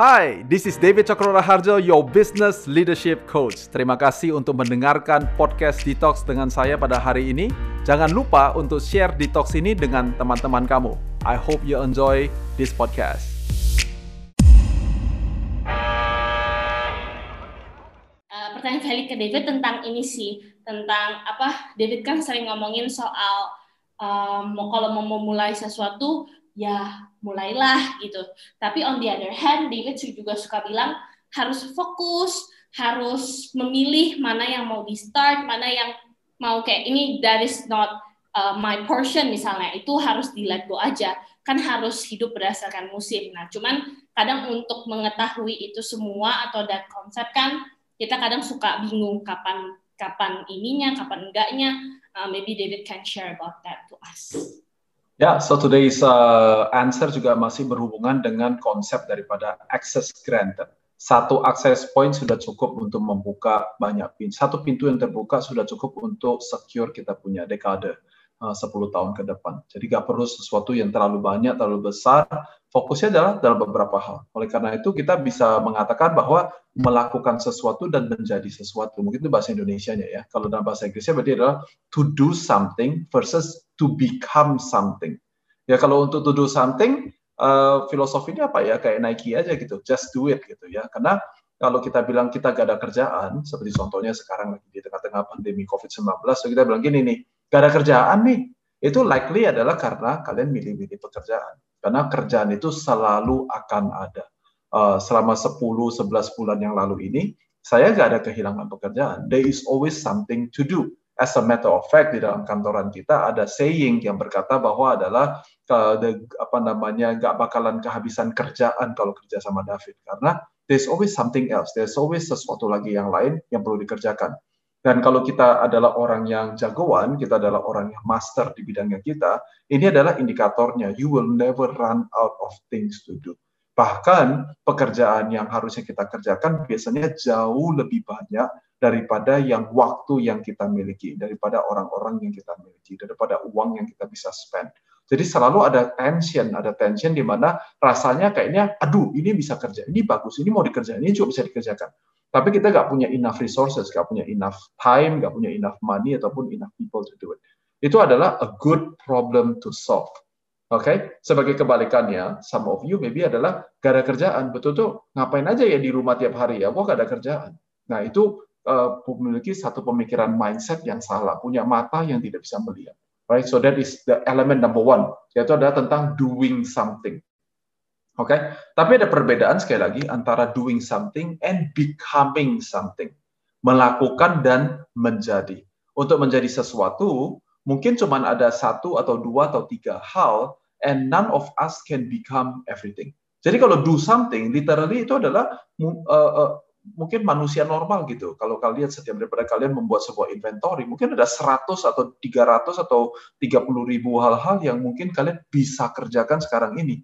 Hai, this is David Cokro Harjo, your business leadership coach. Terima kasih untuk mendengarkan podcast Detox dengan saya pada hari ini. Jangan lupa untuk share Detox ini dengan teman-teman kamu. I hope you enjoy this podcast. Uh, pertanyaan balik ke David tentang ini sih, tentang apa? David kan sering ngomongin soal um, kalau mau memulai sesuatu ya mulailah gitu. Tapi on the other hand, David juga suka bilang harus fokus, harus memilih mana yang mau di start, mana yang mau kayak ini that is not uh, my portion misalnya. Itu harus di let go aja. Kan harus hidup berdasarkan musim. Nah cuman kadang untuk mengetahui itu semua atau that konsep kan kita kadang suka bingung kapan kapan ininya kapan enggaknya. Uh, maybe David can share about that to us Ya, yeah, so today's uh, answer juga masih berhubungan dengan konsep daripada access granted. Satu access point sudah cukup untuk membuka banyak pintu. Satu pintu yang terbuka sudah cukup untuk secure kita punya dekade uh, 10 tahun ke depan. Jadi nggak perlu sesuatu yang terlalu banyak, terlalu besar. Fokusnya adalah dalam beberapa hal. Oleh karena itu kita bisa mengatakan bahwa melakukan sesuatu dan menjadi sesuatu. Mungkin itu bahasa Indonesia-nya ya. Kalau dalam bahasa Inggrisnya berarti adalah to do something versus to become something. Ya kalau untuk to do something, uh, filosofinya apa ya kayak Nike aja gitu, just do it gitu ya. Karena kalau kita bilang kita gak ada kerjaan, seperti contohnya sekarang lagi di tengah-tengah pandemi COVID-19, so kita bilang gini nih, gak ada kerjaan nih, itu likely adalah karena kalian milih-milih pekerjaan. Karena kerjaan itu selalu akan ada. Uh, selama 10-11 bulan yang lalu ini, saya gak ada kehilangan pekerjaan. There is always something to do as a matter of fact di dalam kantoran kita ada saying yang berkata bahwa adalah uh, the, apa namanya nggak bakalan kehabisan kerjaan kalau kerja sama David. Karena there's always something else. There's always sesuatu lagi yang lain yang perlu dikerjakan. Dan kalau kita adalah orang yang jagoan kita adalah orang yang master di bidangnya kita ini adalah indikatornya. You will never run out of things to do bahkan pekerjaan yang harusnya kita kerjakan biasanya jauh lebih banyak daripada yang waktu yang kita miliki, daripada orang-orang yang kita miliki, daripada uang yang kita bisa spend. Jadi selalu ada tension, ada tension di mana rasanya kayaknya, aduh ini bisa kerja, ini bagus, ini mau dikerjain, ini juga bisa dikerjakan. Tapi kita nggak punya enough resources, nggak punya enough time, nggak punya enough money ataupun enough people to do it. Itu adalah a good problem to solve. Oke, okay? sebagai kebalikannya, some of you maybe adalah gak ada kerjaan. Betul tuh, ngapain aja ya di rumah tiap hari ya? Kok gak ada kerjaan? Nah itu uh, memiliki satu pemikiran mindset yang salah, punya mata yang tidak bisa melihat. Right? So that is the element number one, yaitu adalah tentang doing something. Oke, okay? tapi ada perbedaan sekali lagi antara doing something and becoming something. Melakukan dan menjadi. Untuk menjadi sesuatu, mungkin cuma ada satu atau dua atau tiga hal, and none of us can become everything. Jadi kalau do something, literally itu adalah uh, uh, mungkin manusia normal gitu. Kalau kalian setiap daripada kalian membuat sebuah inventory, mungkin ada 100 atau 300 atau 30 ribu hal-hal yang mungkin kalian bisa kerjakan sekarang ini.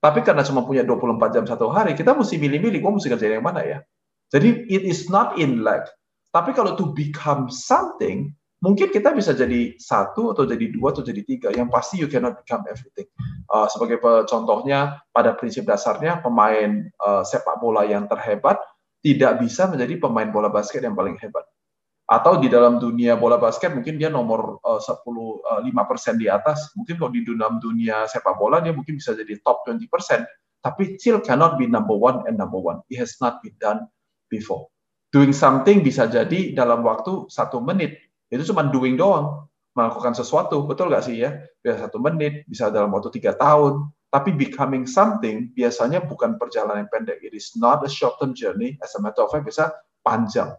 Tapi karena cuma punya 24 jam satu hari, kita mesti milih-milih, gue mesti kerjain yang mana ya. Jadi it is not in lack. Tapi kalau to become something, mungkin kita bisa jadi satu atau jadi dua atau jadi tiga. Yang pasti you cannot become everything. Uh, sebagai contohnya, pada prinsip dasarnya pemain uh, sepak bola yang terhebat tidak bisa menjadi pemain bola basket yang paling hebat. Atau di dalam dunia bola basket mungkin dia nomor uh, 10 uh, 5% di atas. Mungkin kalau di dalam dunia sepak bola dia mungkin bisa jadi top 20%, tapi still cannot be number one and number one. It has not been done before. Doing something bisa jadi dalam waktu satu menit. Itu cuma doing doang, melakukan sesuatu, betul nggak sih ya? Bisa satu menit, bisa dalam waktu tiga tahun, tapi becoming something biasanya bukan perjalanan yang pendek. It is not a short term journey. As a matter of fact, bisa panjang.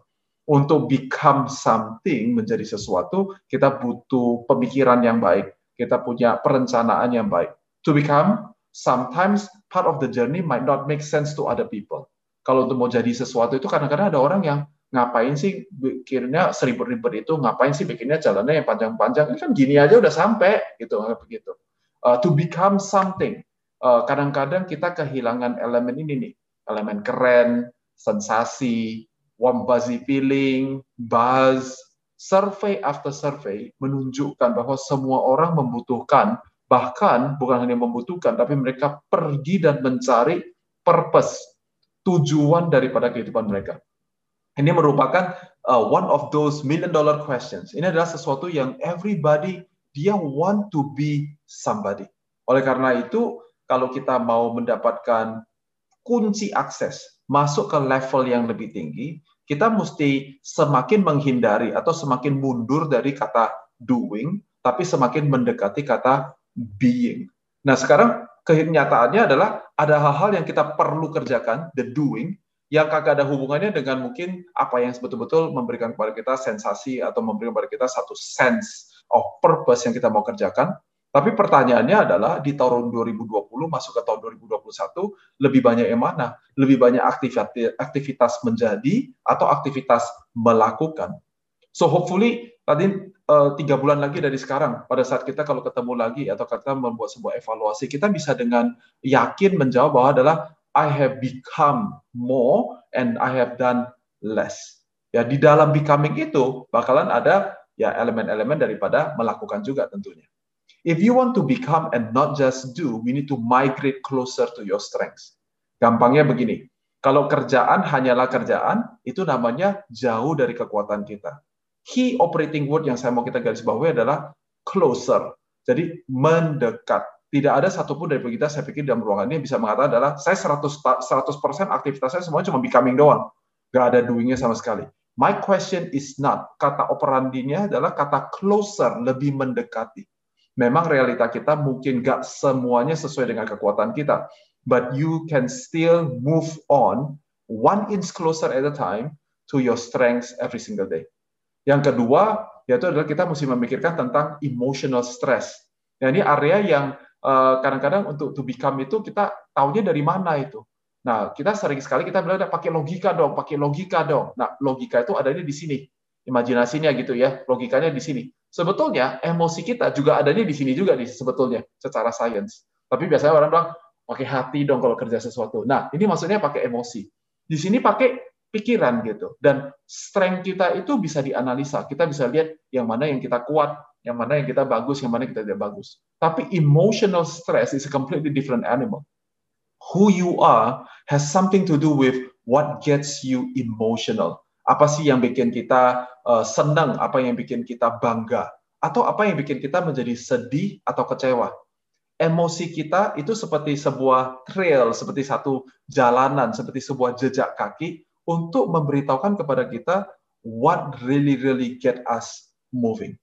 Untuk become something, menjadi sesuatu, kita butuh pemikiran yang baik. Kita punya perencanaan yang baik. To become, sometimes part of the journey might not make sense to other people. Kalau untuk mau jadi sesuatu itu kadang-kadang ada orang yang ngapain sih bikinnya seribet-ribet itu, ngapain sih bikinnya jalannya yang panjang-panjang, ini kan gini aja udah sampai, gitu, begitu uh, to become something. Uh, kadang-kadang kita kehilangan elemen ini nih, elemen keren, sensasi, warm buzzy feeling, buzz. Survey after survey menunjukkan bahwa semua orang membutuhkan, bahkan bukan hanya membutuhkan, tapi mereka pergi dan mencari purpose, tujuan daripada kehidupan mereka. Ini merupakan uh, one of those million dollar questions. Ini adalah sesuatu yang everybody dia want to be somebody. Oleh karena itu, kalau kita mau mendapatkan kunci akses masuk ke level yang lebih tinggi, kita mesti semakin menghindari atau semakin mundur dari kata doing, tapi semakin mendekati kata being. Nah, sekarang kenyataannya adalah ada hal-hal yang kita perlu kerjakan, the doing, yang kagak ada hubungannya dengan mungkin apa yang betul-betul memberikan kepada kita sensasi atau memberikan kepada kita satu sense of purpose yang kita mau kerjakan. Tapi pertanyaannya adalah di tahun 2020 masuk ke tahun 2021 lebih banyak yang mana? Lebih banyak aktivitas, menjadi atau aktivitas melakukan. So hopefully tadi uh, tiga bulan lagi dari sekarang pada saat kita kalau ketemu lagi atau kita membuat sebuah evaluasi kita bisa dengan yakin menjawab bahwa adalah I have become more and I have done less. Ya, di dalam becoming itu bakalan ada ya elemen-elemen daripada melakukan juga tentunya. If you want to become and not just do, we need to migrate closer to your strengths. Gampangnya begini, kalau kerjaan hanyalah kerjaan, itu namanya jauh dari kekuatan kita. Key operating word yang saya mau kita garis bawahi adalah closer. Jadi mendekat tidak ada satupun dari kita saya pikir dalam ruangan ini bisa mengatakan adalah saya 100 100% aktivitas saya semuanya cuma becoming doang. Gak ada doingnya sama sekali. My question is not kata operandinya adalah kata closer, lebih mendekati. Memang realita kita mungkin gak semuanya sesuai dengan kekuatan kita, but you can still move on one inch closer at a time to your strengths every single day. Yang kedua, yaitu adalah kita mesti memikirkan tentang emotional stress. Nah, ini area yang kadang-kadang untuk to become itu kita tahunya dari mana itu. Nah, kita sering sekali kita bilang pakai logika dong, pakai logika dong. Nah, logika itu adanya di sini. Imajinasinya gitu ya, logikanya di sini. Sebetulnya emosi kita juga adanya di sini juga nih sebetulnya secara sains. Tapi biasanya orang bilang pakai hati dong kalau kerja sesuatu. Nah, ini maksudnya pakai emosi. Di sini pakai pikiran gitu. Dan strength kita itu bisa dianalisa. Kita bisa lihat yang mana yang kita kuat, yang mana yang kita bagus, yang mana kita tidak bagus. Tapi emotional stress is a completely different animal. Who you are has something to do with what gets you emotional. Apa sih yang bikin kita uh, senang, apa yang bikin kita bangga, atau apa yang bikin kita menjadi sedih atau kecewa. Emosi kita itu seperti sebuah trail, seperti satu jalanan, seperti sebuah jejak kaki untuk memberitahukan kepada kita what really really get us moving.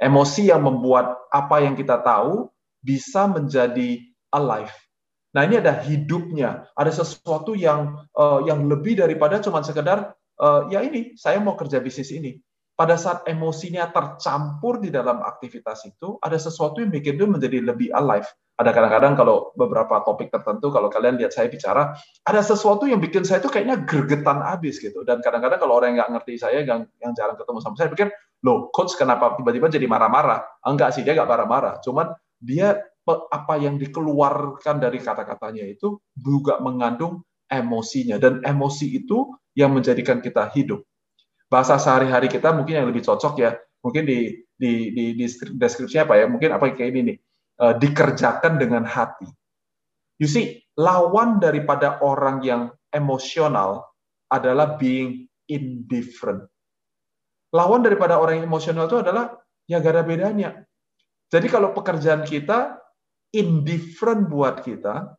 Emosi yang membuat apa yang kita tahu bisa menjadi alive. Nah ini ada hidupnya, ada sesuatu yang uh, yang lebih daripada cuma sekedar uh, ya ini saya mau kerja bisnis ini. Pada saat emosinya tercampur di dalam aktivitas itu, ada sesuatu yang bikin dia menjadi lebih alive. Ada kadang-kadang kalau beberapa topik tertentu, kalau kalian lihat saya bicara, ada sesuatu yang bikin saya itu kayaknya gergetan abis gitu. Dan kadang-kadang kalau orang yang nggak ngerti saya, yang, yang jarang ketemu sama saya, pikir, loh coach kenapa tiba-tiba jadi marah-marah? Enggak sih, dia nggak marah-marah. Cuman dia apa yang dikeluarkan dari kata-katanya itu juga mengandung emosinya. Dan emosi itu yang menjadikan kita hidup. Bahasa sehari-hari kita mungkin yang lebih cocok ya, mungkin di, di, di, di deskripsinya apa ya, mungkin apa kayak ini nih, uh, dikerjakan dengan hati. You see, lawan daripada orang yang emosional adalah being indifferent lawan daripada orang yang emosional itu adalah ya gak ada bedanya. Jadi kalau pekerjaan kita indifferent buat kita,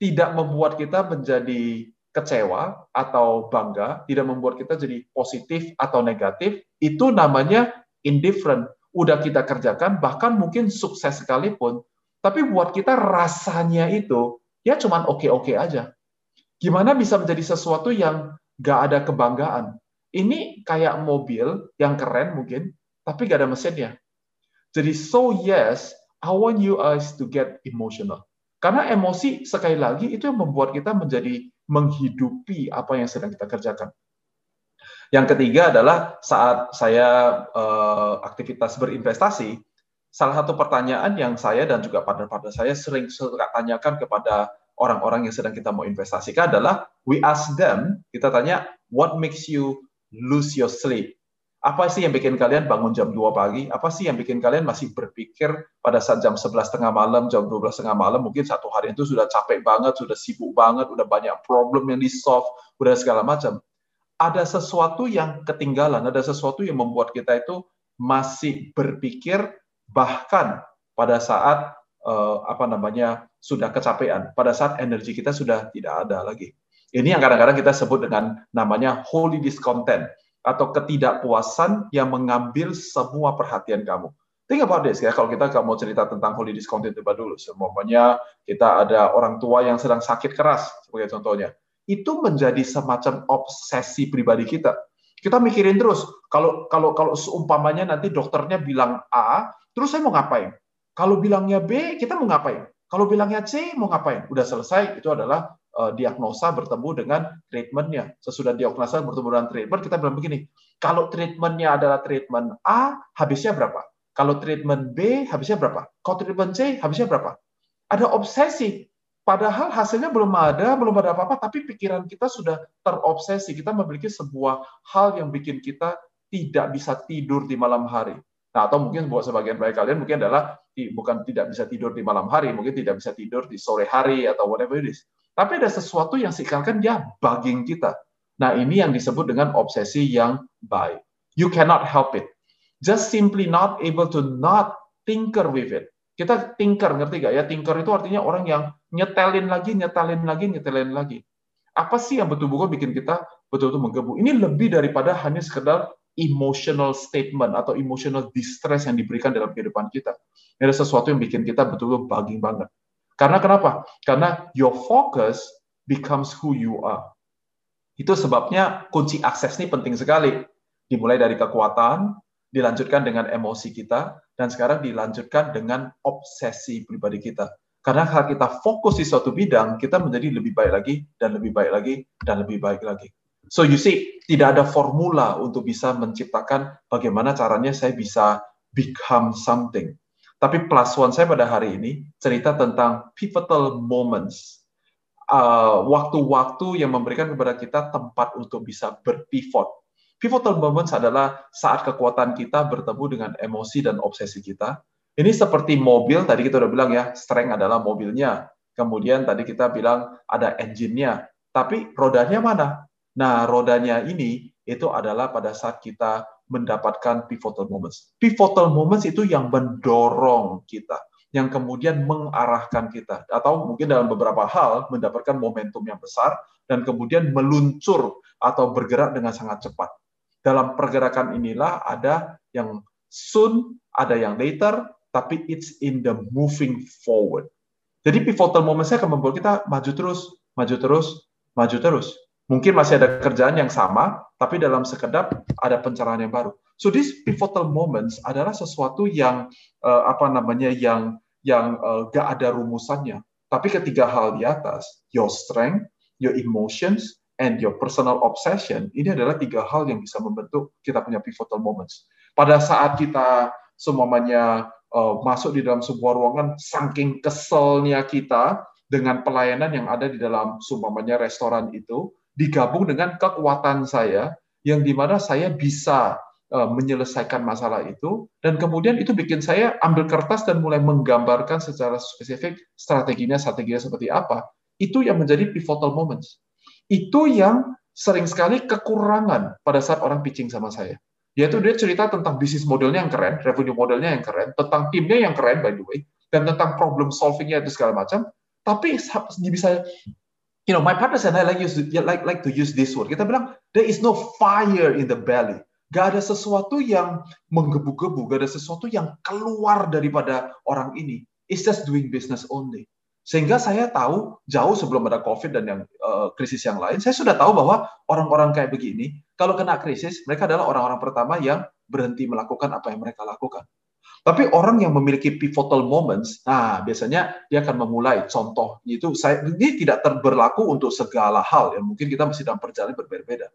tidak membuat kita menjadi kecewa atau bangga, tidak membuat kita jadi positif atau negatif, itu namanya indifferent. Udah kita kerjakan, bahkan mungkin sukses sekalipun, tapi buat kita rasanya itu ya cuman oke-oke aja. Gimana bisa menjadi sesuatu yang gak ada kebanggaan? Ini kayak mobil yang keren mungkin, tapi gak ada mesinnya. Jadi so yes, I want you guys to get emotional. Karena emosi sekali lagi itu yang membuat kita menjadi menghidupi apa yang sedang kita kerjakan. Yang ketiga adalah saat saya uh, aktivitas berinvestasi, salah satu pertanyaan yang saya dan juga partner-partner saya sering suka tanyakan kepada orang-orang yang sedang kita mau investasikan adalah we ask them, kita tanya, what makes you lose your sleep? Apa sih yang bikin kalian bangun jam 2 pagi? Apa sih yang bikin kalian masih berpikir pada saat jam 11 tengah malam, jam 12 tengah malam, mungkin satu hari itu sudah capek banget, sudah sibuk banget, udah banyak problem yang di-solve, udah segala macam. Ada sesuatu yang ketinggalan, ada sesuatu yang membuat kita itu masih berpikir bahkan pada saat uh, apa namanya sudah kecapean, pada saat energi kita sudah tidak ada lagi. Ini yang kadang-kadang kita sebut dengan namanya holy discontent atau ketidakpuasan yang mengambil semua perhatian kamu. Think about this ya, kalau kita mau cerita tentang holy discontent coba dulu. Semuanya kita ada orang tua yang sedang sakit keras, sebagai contohnya. Itu menjadi semacam obsesi pribadi kita. Kita mikirin terus, kalau kalau kalau seumpamanya nanti dokternya bilang A, terus saya mau ngapain? Kalau bilangnya B, kita mau ngapain? Kalau bilangnya C, mau ngapain? Udah selesai, itu adalah uh, diagnosa bertemu dengan treatmentnya. Sesudah diagnosa bertemu dengan treatment, kita bilang begini, kalau treatmentnya adalah treatment A, habisnya berapa? Kalau treatment B, habisnya berapa? Kalau treatment C, habisnya berapa? Ada obsesi. Padahal hasilnya belum ada, belum ada apa-apa, tapi pikiran kita sudah terobsesi. Kita memiliki sebuah hal yang bikin kita tidak bisa tidur di malam hari. Nah, atau mungkin buat sebagian baik kalian mungkin adalah bukan tidak bisa tidur di malam hari, mungkin tidak bisa tidur di sore hari atau whatever it is. Tapi ada sesuatu yang seakan dia bugging kita. Nah, ini yang disebut dengan obsesi yang baik. You cannot help it. Just simply not able to not tinker with it. Kita tinker, ngerti gak ya? Tinker itu artinya orang yang nyetelin lagi, nyetelin lagi, nyetelin lagi. Apa sih yang betul-betul bikin kita betul-betul menggebu? Ini lebih daripada hanya sekedar emotional statement atau emotional distress yang diberikan dalam kehidupan kita. Ini ada sesuatu yang bikin kita betul-betul bugging banget. Karena kenapa? Karena your focus becomes who you are. Itu sebabnya kunci akses ini penting sekali. Dimulai dari kekuatan, dilanjutkan dengan emosi kita, dan sekarang dilanjutkan dengan obsesi pribadi kita. Karena kalau kita fokus di suatu bidang, kita menjadi lebih baik lagi, dan lebih baik lagi, dan lebih baik lagi. So you see, tidak ada formula untuk bisa menciptakan bagaimana caranya saya bisa become something. Tapi plus one saya pada hari ini cerita tentang pivotal moments. Uh, waktu-waktu uh, yang memberikan kepada kita tempat untuk bisa berpivot. Pivotal moments adalah saat kekuatan kita bertemu dengan emosi dan obsesi kita. Ini seperti mobil, tadi kita udah bilang ya, strength adalah mobilnya. Kemudian tadi kita bilang ada engine-nya. Tapi rodanya mana? Nah, rodanya ini itu adalah pada saat kita mendapatkan pivotal moments. Pivotal moments itu yang mendorong kita, yang kemudian mengarahkan kita, atau mungkin dalam beberapa hal mendapatkan momentum yang besar dan kemudian meluncur atau bergerak dengan sangat cepat. Dalam pergerakan inilah ada yang soon, ada yang later, tapi it's in the moving forward. Jadi pivotal moments akan membuat kita maju terus, maju terus, maju terus. Mungkin masih ada kerjaan yang sama, tapi dalam sekedap ada pencerahan yang baru. So these pivotal moments adalah sesuatu yang uh, apa namanya yang yang uh, gak ada rumusannya. Tapi ketiga hal di atas, your strength, your emotions, and your personal obsession, ini adalah tiga hal yang bisa membentuk kita punya pivotal moments. Pada saat kita semuanya uh, masuk di dalam sebuah ruangan, saking keselnya kita dengan pelayanan yang ada di dalam seumpamanya restoran itu, digabung dengan kekuatan saya yang di mana saya bisa uh, menyelesaikan masalah itu dan kemudian itu bikin saya ambil kertas dan mulai menggambarkan secara spesifik strateginya strateginya seperti apa itu yang menjadi pivotal moments itu yang sering sekali kekurangan pada saat orang pitching sama saya yaitu dia cerita tentang bisnis modelnya yang keren revenue modelnya yang keren tentang timnya yang keren by the way dan tentang problem solvingnya itu segala macam tapi bisa you know, my partners and I like use like like to use this word. Kita bilang there is no fire in the belly. Gak ada sesuatu yang menggebu-gebu, gak ada sesuatu yang keluar daripada orang ini. It's just doing business only. Sehingga saya tahu jauh sebelum ada COVID dan yang uh, krisis yang lain, saya sudah tahu bahwa orang-orang kayak begini, kalau kena krisis, mereka adalah orang-orang pertama yang berhenti melakukan apa yang mereka lakukan. Tapi orang yang memiliki pivotal moments, nah biasanya dia akan memulai. Contoh itu saya ini tidak terberlaku untuk segala hal ya. Mungkin kita masih dalam perjalanan berbeda-beda.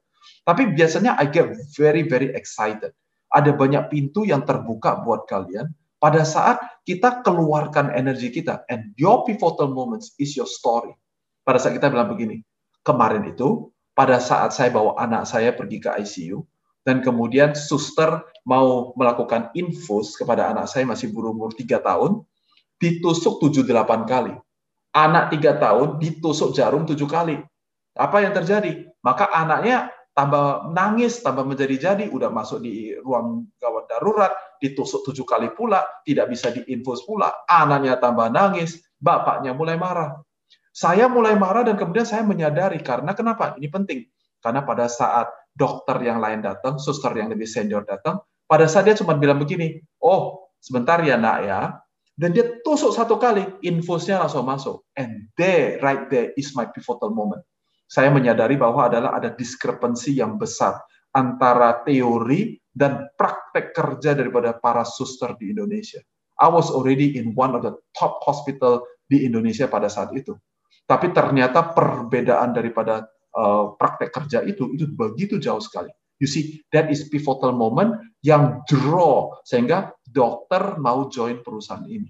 Tapi biasanya I get very very excited. Ada banyak pintu yang terbuka buat kalian pada saat kita keluarkan energi kita. And your pivotal moments is your story. Pada saat kita bilang begini, kemarin itu pada saat saya bawa anak saya pergi ke ICU, dan kemudian suster mau melakukan infus kepada anak saya masih berumur 3 tahun, ditusuk 7-8 kali. Anak 3 tahun ditusuk jarum 7 kali. Apa yang terjadi? Maka anaknya tambah nangis, tambah menjadi-jadi, udah masuk di ruang gawat darurat, ditusuk tujuh kali pula, tidak bisa diinfus pula, anaknya tambah nangis, bapaknya mulai marah. Saya mulai marah dan kemudian saya menyadari karena kenapa? Ini penting. Karena pada saat dokter yang lain datang, suster yang lebih senior datang, pada saat dia cuma bilang begini, oh sebentar ya nak ya, dan dia tusuk satu kali, infusnya langsung masuk. And there, right there is my pivotal moment. Saya menyadari bahwa adalah ada diskrepensi yang besar antara teori dan praktek kerja daripada para suster di Indonesia. I was already in one of the top hospital di Indonesia pada saat itu. Tapi ternyata perbedaan daripada uh, praktek kerja itu itu begitu jauh sekali. You see, that is pivotal moment yang draw sehingga dokter mau join perusahaan ini.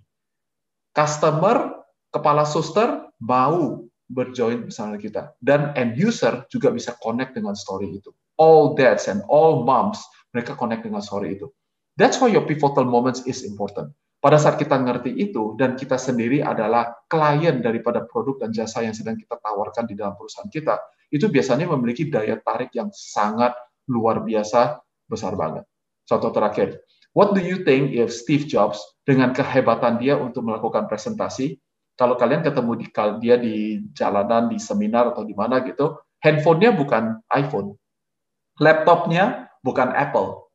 Customer, kepala suster mau berjoin bersama kita dan end user juga bisa connect dengan story itu. All dads and all moms mereka connect dengan story itu. That's why your pivotal moments is important. Pada saat kita ngerti itu dan kita sendiri adalah klien daripada produk dan jasa yang sedang kita tawarkan di dalam perusahaan kita, itu biasanya memiliki daya tarik yang sangat luar biasa besar banget. Contoh terakhir, what do you think if Steve Jobs dengan kehebatan dia untuk melakukan presentasi, kalau kalian ketemu di dia di jalanan, di seminar atau di mana gitu, handphonenya bukan iPhone, laptopnya bukan Apple,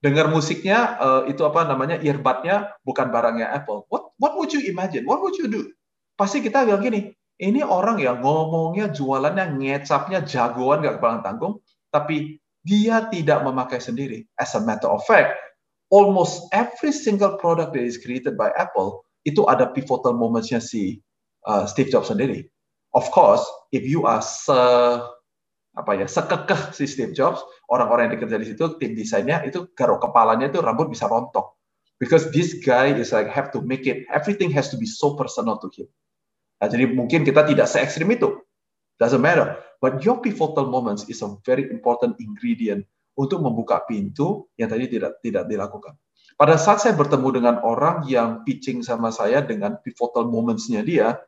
dengar musiknya uh, itu apa namanya earbudnya bukan barangnya Apple. What what would you imagine? What would you do? Pasti kita bilang gini, ini orang yang ngomongnya jualannya ngecapnya jagoan gak kepalang tanggung, tapi dia tidak memakai sendiri. As a matter of fact, almost every single product that is created by Apple itu ada pivotal momentsnya si uh, Steve Jobs sendiri. Of course, if you are se apa ya sekekeh si Steve Jobs, orang-orang yang bekerja di situ, tim desainnya itu garuk kepalanya itu rambut bisa rontok. Because this guy is like have to make it, everything has to be so personal to him. Nah, jadi mungkin kita tidak se ekstrim itu. Doesn't matter. But your pivotal moments is a very important ingredient untuk membuka pintu yang tadi tidak tidak dilakukan. Pada saat saya bertemu dengan orang yang pitching sama saya dengan pivotal moments-nya dia,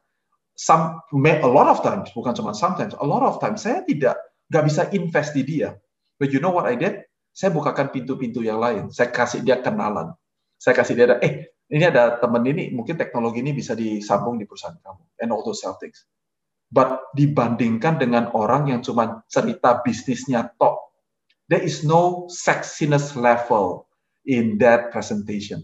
some, a lot of times, bukan cuma sometimes, a lot of times saya tidak nggak bisa invest di dia. But you know what I did? Saya bukakan pintu-pintu yang lain. Saya kasih dia kenalan. Saya kasih dia, eh ini ada teman ini, mungkin teknologi ini bisa disambung di perusahaan kamu. And all those things. But dibandingkan dengan orang yang cuma cerita bisnisnya tok, there is no sexiness level in that presentation.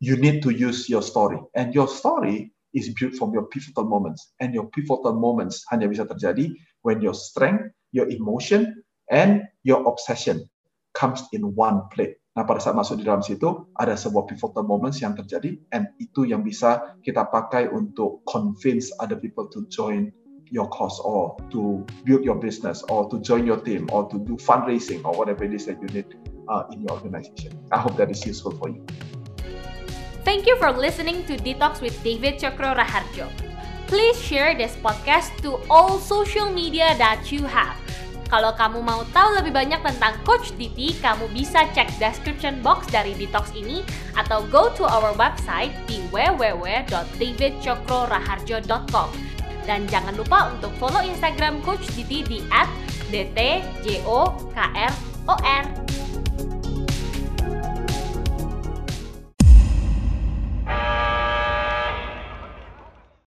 You need to use your story. And your story is built from your pivotal moments. And your pivotal moments hanya bisa terjadi when your strength your emotion, and your obsession comes in one plate. Nah, pada saat masuk di dalam situ, ada sebuah pivotal moments yang terjadi, and itu yang bisa kita pakai untuk convince other people to join your cause or to build your business or to join your team or to do fundraising or whatever it is that you need uh, in your organization. I hope that is useful for you. Thank you for listening to Detox with David Chokro Raharjo. Please share this podcast to all social media that you have. Kalau kamu mau tahu lebih banyak tentang Coach DT, kamu bisa cek description box dari Detox ini atau go to our website di www.davidcokroraharjo.com. Dan jangan lupa untuk follow Instagram Coach DT di @dtjokron.